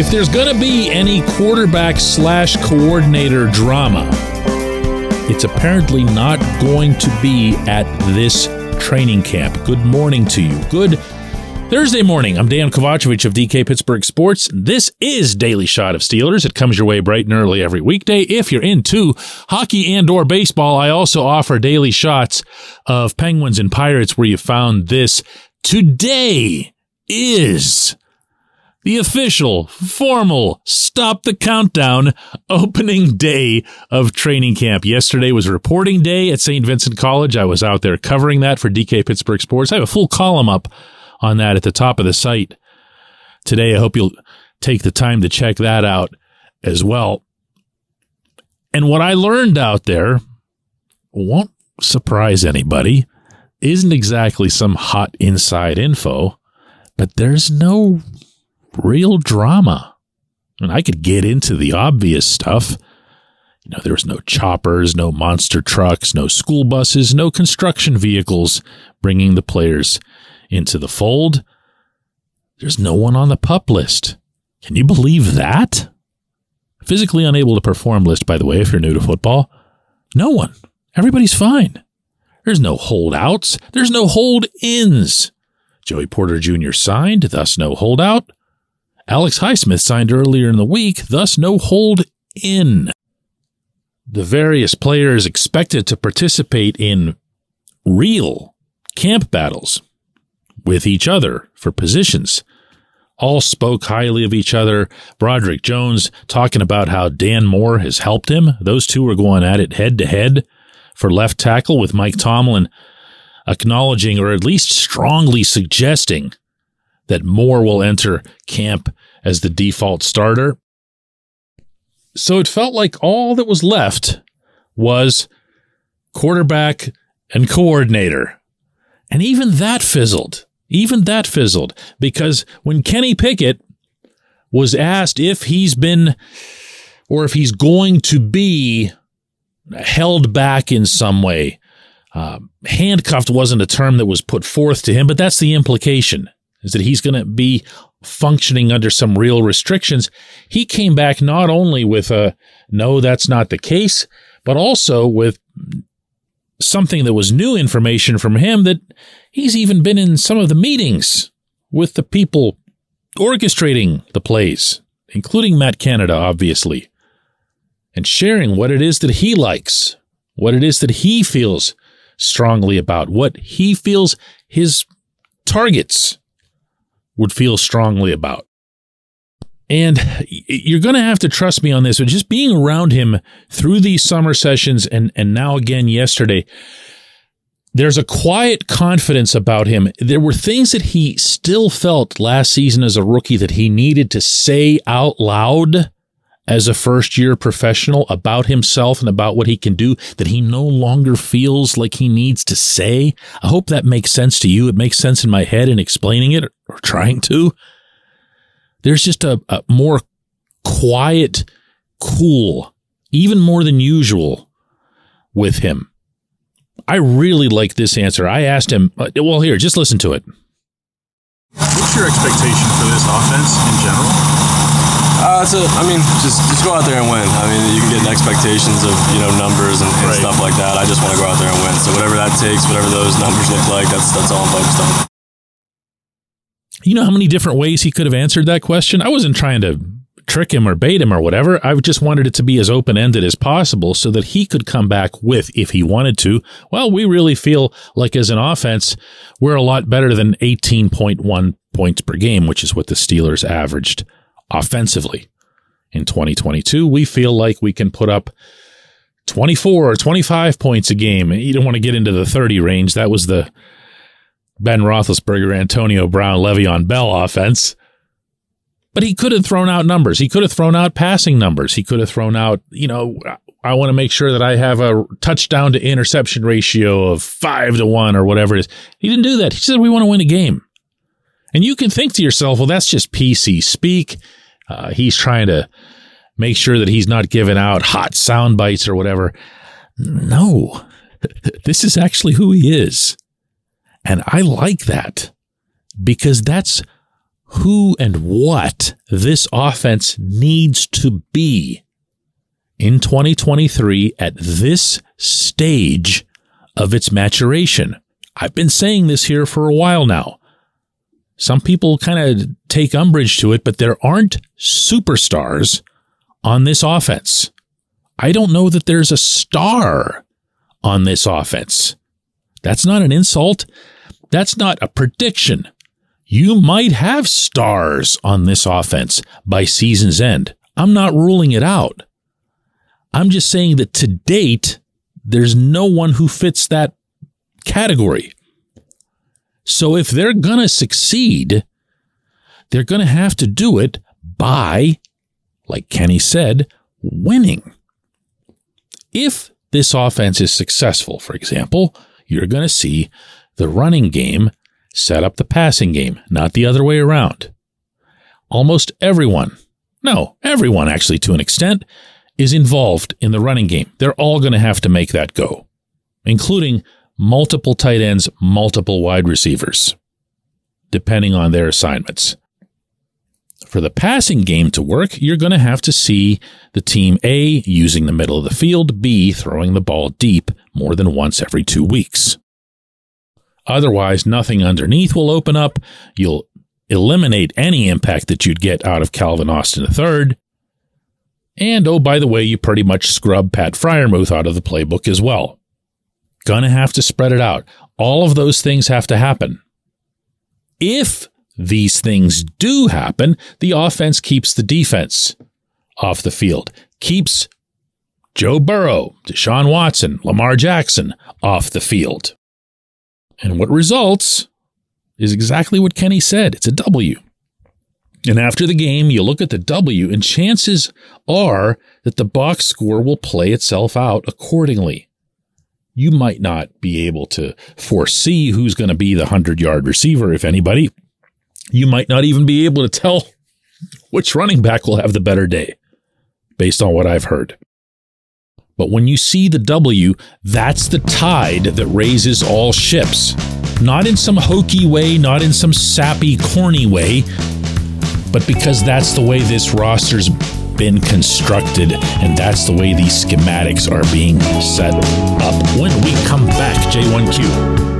If there's going to be any quarterback slash coordinator drama, it's apparently not going to be at this training camp. Good morning to you. Good Thursday morning. I'm Dejan Kovacevic of DK Pittsburgh Sports. This is Daily Shot of Steelers. It comes your way bright and early every weekday. If you're into hockey and or baseball, I also offer daily shots of Penguins and Pirates where you found this. Today is the official, formal, stop the countdown opening day of training camp. Yesterday was reporting day at St. Vincent College. I was out there covering that for DK Pittsburgh Sports. I have a full column up on that at the top of the site today. I hope you'll take the time to check that out as well. And what I learned out there won't surprise anybody, isn't exactly some hot inside info, but there's no real drama. And I could get into the obvious stuff. You know, there was no choppers, no monster trucks, no school buses, no construction vehicles bringing the players into the fold. There's no one on the pup list. Can you believe that? Physically unable to perform list, by the way, if you're new to football. No one. Everybody's fine. There's no holdouts. There's no hold ins. Joey Porter Jr. signed, thus no holdout. Alex Highsmith signed earlier in the week, thus no hold in. The various players expected to participate in real camp battles with each other for positions. All spoke highly of each other. Broderick Jones talking about how Dan Moore has helped him. Those two were going at it head to head for left tackle with Mike Tomlin acknowledging or at least strongly suggesting that Moore will enter camp as the default starter. So it felt like all that was left was quarterback and coordinator. And even that fizzled. Even that fizzled because when Kenny Pickett was asked if he's been or if he's going to be held back in some way, uh, handcuffed wasn't a term that was put forth to him, but that's the implication is that he's going to be functioning under some real restrictions. He came back not only with a no, that's not the case, but also with something that was new information from him that he's even been in some of the meetings with the people orchestrating the plays, including Matt Canada, obviously, and sharing what it is that he likes, what it is that he feels strongly about, what he feels his targets would feel strongly about. And you're going to have to trust me on this, but just being around him through these summer sessions and, and now again yesterday, there's a quiet confidence about him. There were things that he still felt last season as a rookie that he needed to say out loud as a first year professional about himself and about what he can do that he no longer feels like he needs to say. I hope that makes sense to you. It makes sense in my head in explaining it or trying to. There's just a, a more quiet, cool, even more than usual with him. I really like this answer. I asked him, well, here, just listen to it. What's your expectation for this offense in general? Uh, so I mean, just just go out there and win. I mean, you can get expectations of you know numbers and, and right. stuff like that. I just want to go out there and win. So whatever that takes, whatever those numbers look like, that's that's all I'm focused on. You know how many different ways he could have answered that question? I wasn't trying to trick him or bait him or whatever. I just wanted it to be as open ended as possible so that he could come back with, if he wanted to, well, we really feel like as an offense, we're a lot better than 18.1 points per game, which is what the Steelers averaged offensively. In 2022, we feel like we can put up 24 or 25 points a game. You don't want to get into the 30 range. That was the Ben Roethlisberger, Antonio Brown, Le'Veon Bell offense. But he could have thrown out numbers. He could have thrown out passing numbers. He could have thrown out, you know, I want to make sure that I have a touchdown to interception ratio of five to one or whatever it is. He didn't do that. He said, we want to win a game. And you can think to yourself, well, that's just PC speak. Uh, he's trying to make sure that he's not giving out hot sound bites or whatever. No, this is actually who he is. And I like that because that's who and what this offense needs to be in 2023 at this stage of its maturation. I've been saying this here for a while now. Some people kind of take umbrage to it, but there aren't superstars on this offense. I don't know that there's a star on this offense. That's not an insult. That's not a prediction. You might have stars on this offense by season's end. I'm not ruling it out. I'm just saying that to date, there's no one who fits that category. So if they're going to succeed, they're going to have to do it by, like Kenny said, winning. If this offense is successful, for example, you're going to see the running game set up the passing game, not the other way around. Almost everyone, no, everyone actually to an extent, is involved in the running game. They're all going to have to make that go, including multiple tight ends, multiple wide receivers, depending on their assignments. For the passing game to work, you're going to have to see the team A using the middle of the field, B throwing the ball deep more than once every two weeks. Otherwise, nothing underneath will open up. You'll eliminate any impact that you'd get out of Calvin Austin III. And oh, by the way, you pretty much scrub Pat Freiermuth out of the playbook as well. Gonna have to spread it out. All of those things have to happen. If these things do happen, the offense keeps the defense off the field, keeps Joe Burrow, Deshaun Watson, Lamar Jackson off the field. And what results is exactly what Kenny said it's a W. And after the game, you look at the W, and chances are that the box score will play itself out accordingly. You might not be able to foresee who's going to be the 100 yard receiver, if anybody. You might not even be able to tell which running back will have the better day, based on what I've heard. But when you see the W, that's the tide that raises all ships. Not in some hokey way, not in some sappy, corny way, but because that's the way this roster's been constructed and that's the way these schematics are being set up. When we come back, J1Q.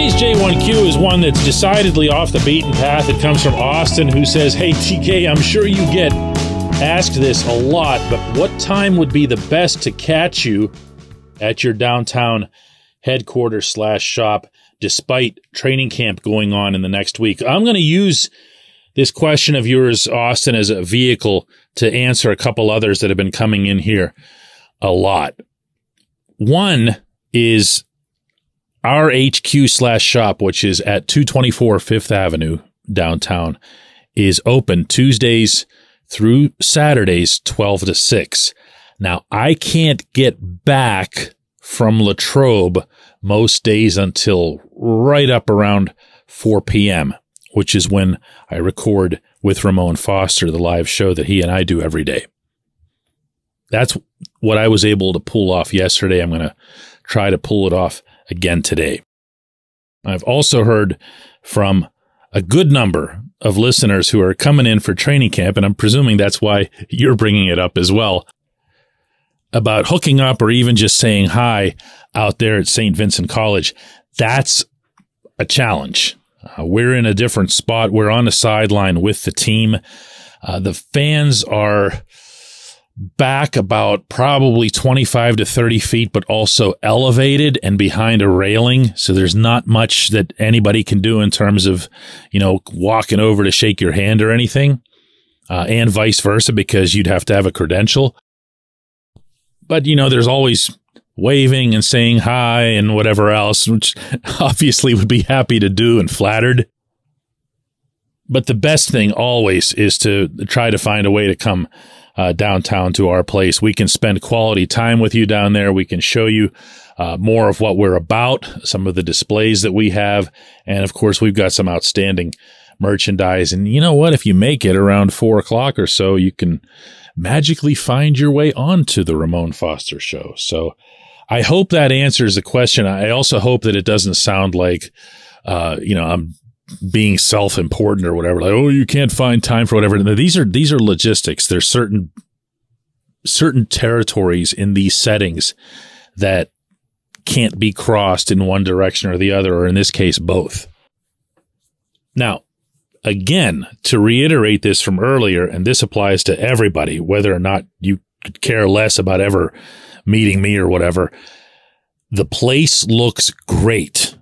Today's J1Q is one that's decidedly off the beaten path. It comes from Austin, who says, Hey, DK, I'm sure you get asked this a lot, but what time would be the best to catch you at your downtown headquarters slash shop despite training camp going on in the next week? I'm going to use this question of yours, Austin, as a vehicle to answer a couple others that have been coming in here a lot. One is our HQ slash shop, which is at 224 Fifth Avenue downtown, is open Tuesdays through Saturdays, 12 to 6. Now, I can't get back from Latrobe most days until right up around 4 p.m., which is when I record with Ramon Foster, the live show that he and I do every day. That's what I was able to pull off yesterday. I'm going to try to pull it off again today. I've also heard from a good number of listeners who are coming in for training camp, and I'm presuming that's why you're bringing it up as well, about hooking up or even just saying hi out there at St. Vincent College. That's a challenge. Uh, we're in a different spot. We're on the sideline with the team. Uh, the fans are back about probably 25 to 30 feet, but also elevated and behind a railing. So there's not much that anybody can do in terms of, you know, walking over to shake your hand or anything, uh, and vice versa, because you'd have to have a credential. But, you know, there's always waving and saying hi and whatever else, which obviously would be happy to do and flattered. But the best thing always is to try to find a way to come uh, downtown to our place. We can spend quality time with you down there. We can show you uh, more of what we're about, some of the displays that we have. And of course, we've got some outstanding merchandise. And you know what? If you make it around four o'clock or so, you can magically find your way onto the Ramon Foster show. So I hope that answers the question. I also hope that it doesn't sound like, uh, you know, I'm being self-important or whatever like oh you can't find time for whatever. These are these are logistics. There's certain certain territories in these settings that can't be crossed in one direction or the other or in this case both. Now again to reiterate this from earlier and this applies to everybody whether or not you care less about ever meeting me or whatever the place looks great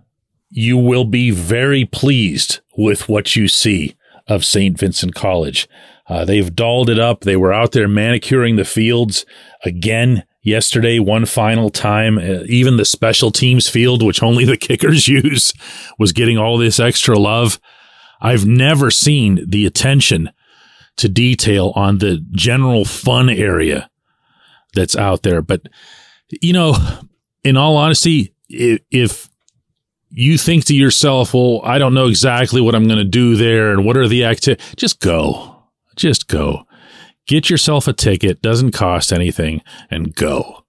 you will be very pleased with what you see of St. Vincent College. Uh, they've dolled it up. They were out there manicuring the fields again yesterday, one final time. Uh, even the special teams field, which only the kickers use, was getting all this extra love. I've never seen the attention to detail on the general fun area that's out there. But, you know, in all honesty, if you think to yourself, well, I don't know exactly what I'm going to do there and what are the activities. Just go. Just go. Get yourself a ticket, doesn't cost anything, and go.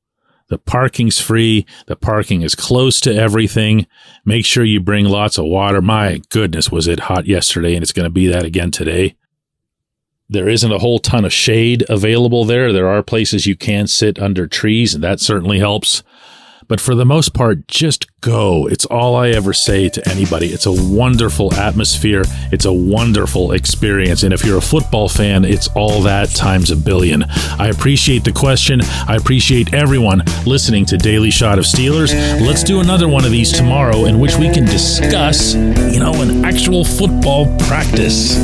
The parking's free. The parking is close to everything. Make sure you bring lots of water. My goodness, was it hot yesterday and it's going to be that again today. There isn't a whole ton of shade available there. There are places you can sit under trees, and that certainly helps. But for the most part, just go. It's all I ever say to anybody. It's a wonderful atmosphere. It's a wonderful experience. And if you're a football fan, it's all that times a billion. I appreciate the question. I appreciate everyone listening to Daily Shot of Steelers. Let's do another one of these tomorrow in which we can discuss, you know, an actual football practice.